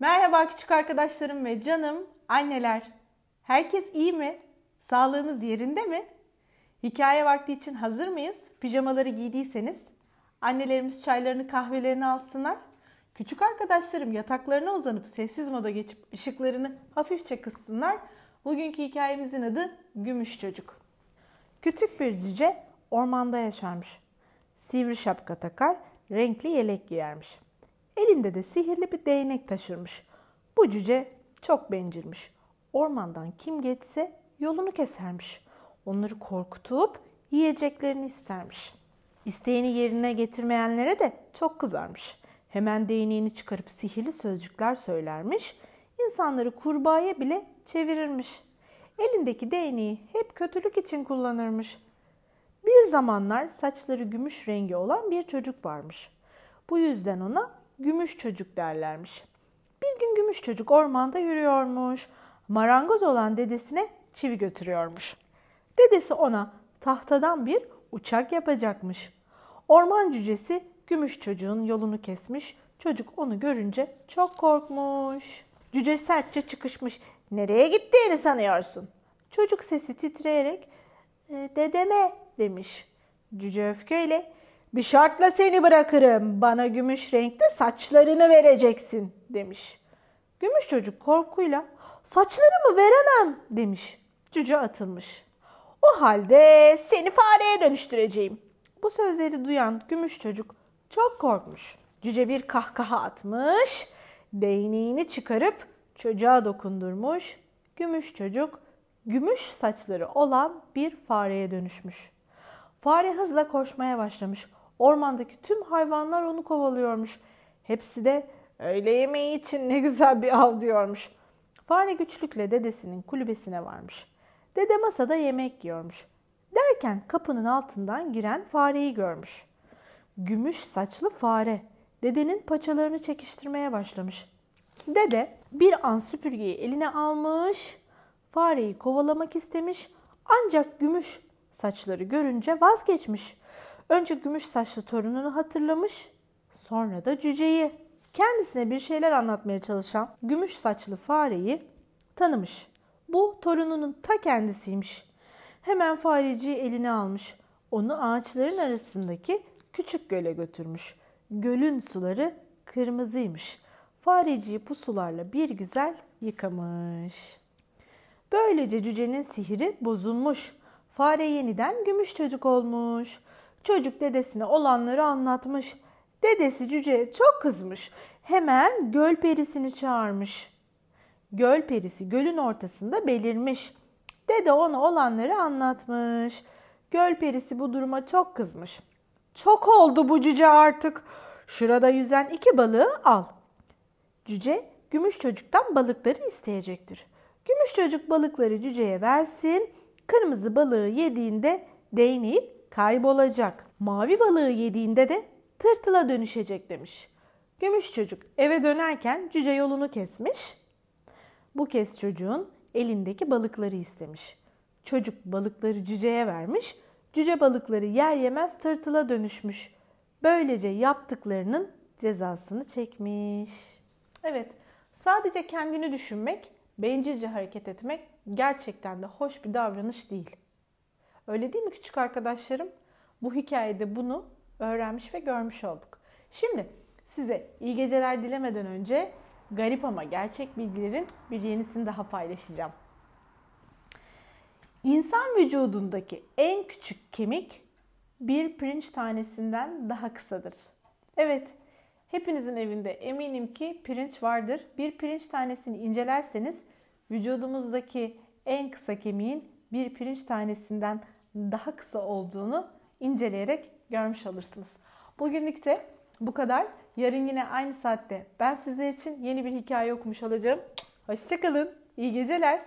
Merhaba küçük arkadaşlarım ve canım anneler. Herkes iyi mi? Sağlığınız yerinde mi? Hikaye vakti için hazır mıyız? Pijamaları giydiyseniz annelerimiz çaylarını kahvelerini alsınlar. Küçük arkadaşlarım yataklarına uzanıp sessiz moda geçip ışıklarını hafifçe kıssınlar. Bugünkü hikayemizin adı Gümüş Çocuk. Küçük bir cüce ormanda yaşarmış. Sivri şapka takar, renkli yelek giyermiş. Elinde de sihirli bir değnek taşırmış. Bu cüce çok bencilmiş. Ormandan kim geçse yolunu kesermiş. Onları korkutup yiyeceklerini istermiş. İsteğini yerine getirmeyenlere de çok kızarmış. Hemen değneğini çıkarıp sihirli sözcükler söylermiş. İnsanları kurbağaya bile çevirirmiş. Elindeki değneği hep kötülük için kullanırmış. Bir zamanlar saçları gümüş rengi olan bir çocuk varmış. Bu yüzden ona gümüş çocuk derlermiş. Bir gün gümüş çocuk ormanda yürüyormuş. Marangoz olan dedesine çivi götürüyormuş. Dedesi ona tahtadan bir uçak yapacakmış. Orman cücesi gümüş çocuğun yolunu kesmiş. Çocuk onu görünce çok korkmuş. Cüce sertçe çıkışmış. Nereye gittiğini sanıyorsun? Çocuk sesi titreyerek "E, dedeme demiş. Cüce öfkeyle bir şartla seni bırakırım. Bana gümüş renkte saçlarını vereceksin demiş. Gümüş çocuk korkuyla saçlarımı veremem demiş. Cüce atılmış. O halde seni fareye dönüştüreceğim. Bu sözleri duyan gümüş çocuk çok korkmuş. Cüce bir kahkaha atmış, değneğini çıkarıp çocuğa dokundurmuş. Gümüş çocuk gümüş saçları olan bir fareye dönüşmüş. Fare hızla koşmaya başlamış. Ormandaki tüm hayvanlar onu kovalıyormuş. Hepsi de öğle yemeği için ne güzel bir av diyormuş. Fare güçlükle dedesinin kulübesine varmış. Dede masada yemek yiyormuş. Derken kapının altından giren fareyi görmüş. Gümüş saçlı fare dedenin paçalarını çekiştirmeye başlamış. Dede bir an süpürgeyi eline almış, fareyi kovalamak istemiş ancak gümüş saçları görünce vazgeçmiş. Önce gümüş saçlı torununu hatırlamış, sonra da cüceyi. Kendisine bir şeyler anlatmaya çalışan gümüş saçlı fareyi tanımış. Bu torununun ta kendisiymiş. Hemen fareciyi eline almış. Onu ağaçların arasındaki küçük göle götürmüş. Gölün suları kırmızıymış. Fareciyi bu sularla bir güzel yıkamış. Böylece cücenin sihiri bozulmuş. Fare yeniden gümüş çocuk olmuş. Çocuk dedesine olanları anlatmış. Dedesi cüceye çok kızmış. Hemen göl perisini çağırmış. Göl perisi gölün ortasında belirmiş. Dede ona olanları anlatmış. Göl perisi bu duruma çok kızmış. Çok oldu bu cüce artık. Şurada yüzen iki balığı al. Cüce gümüş çocuktan balıkları isteyecektir. Gümüş çocuk balıkları cüceye versin. Kırmızı balığı yediğinde değneği kaybolacak. Mavi balığı yediğinde de tırtıla dönüşecek demiş. Gümüş çocuk eve dönerken cüce yolunu kesmiş. Bu kez çocuğun elindeki balıkları istemiş. Çocuk balıkları cüceye vermiş. Cüce balıkları yer yemez tırtıla dönüşmüş. Böylece yaptıklarının cezasını çekmiş. Evet, sadece kendini düşünmek, bencilce hareket etmek gerçekten de hoş bir davranış değil. Öyle değil mi küçük arkadaşlarım? Bu hikayede bunu öğrenmiş ve görmüş olduk. Şimdi size iyi geceler dilemeden önce garip ama gerçek bilgilerin bir yenisini daha paylaşacağım. İnsan vücudundaki en küçük kemik bir pirinç tanesinden daha kısadır. Evet, hepinizin evinde eminim ki pirinç vardır. Bir pirinç tanesini incelerseniz vücudumuzdaki en kısa kemiğin bir pirinç tanesinden daha kısa olduğunu inceleyerek görmüş olursunuz. Bugünlük de bu kadar. Yarın yine aynı saatte ben sizler için yeni bir hikaye okumuş olacağım. Hoşçakalın. İyi geceler.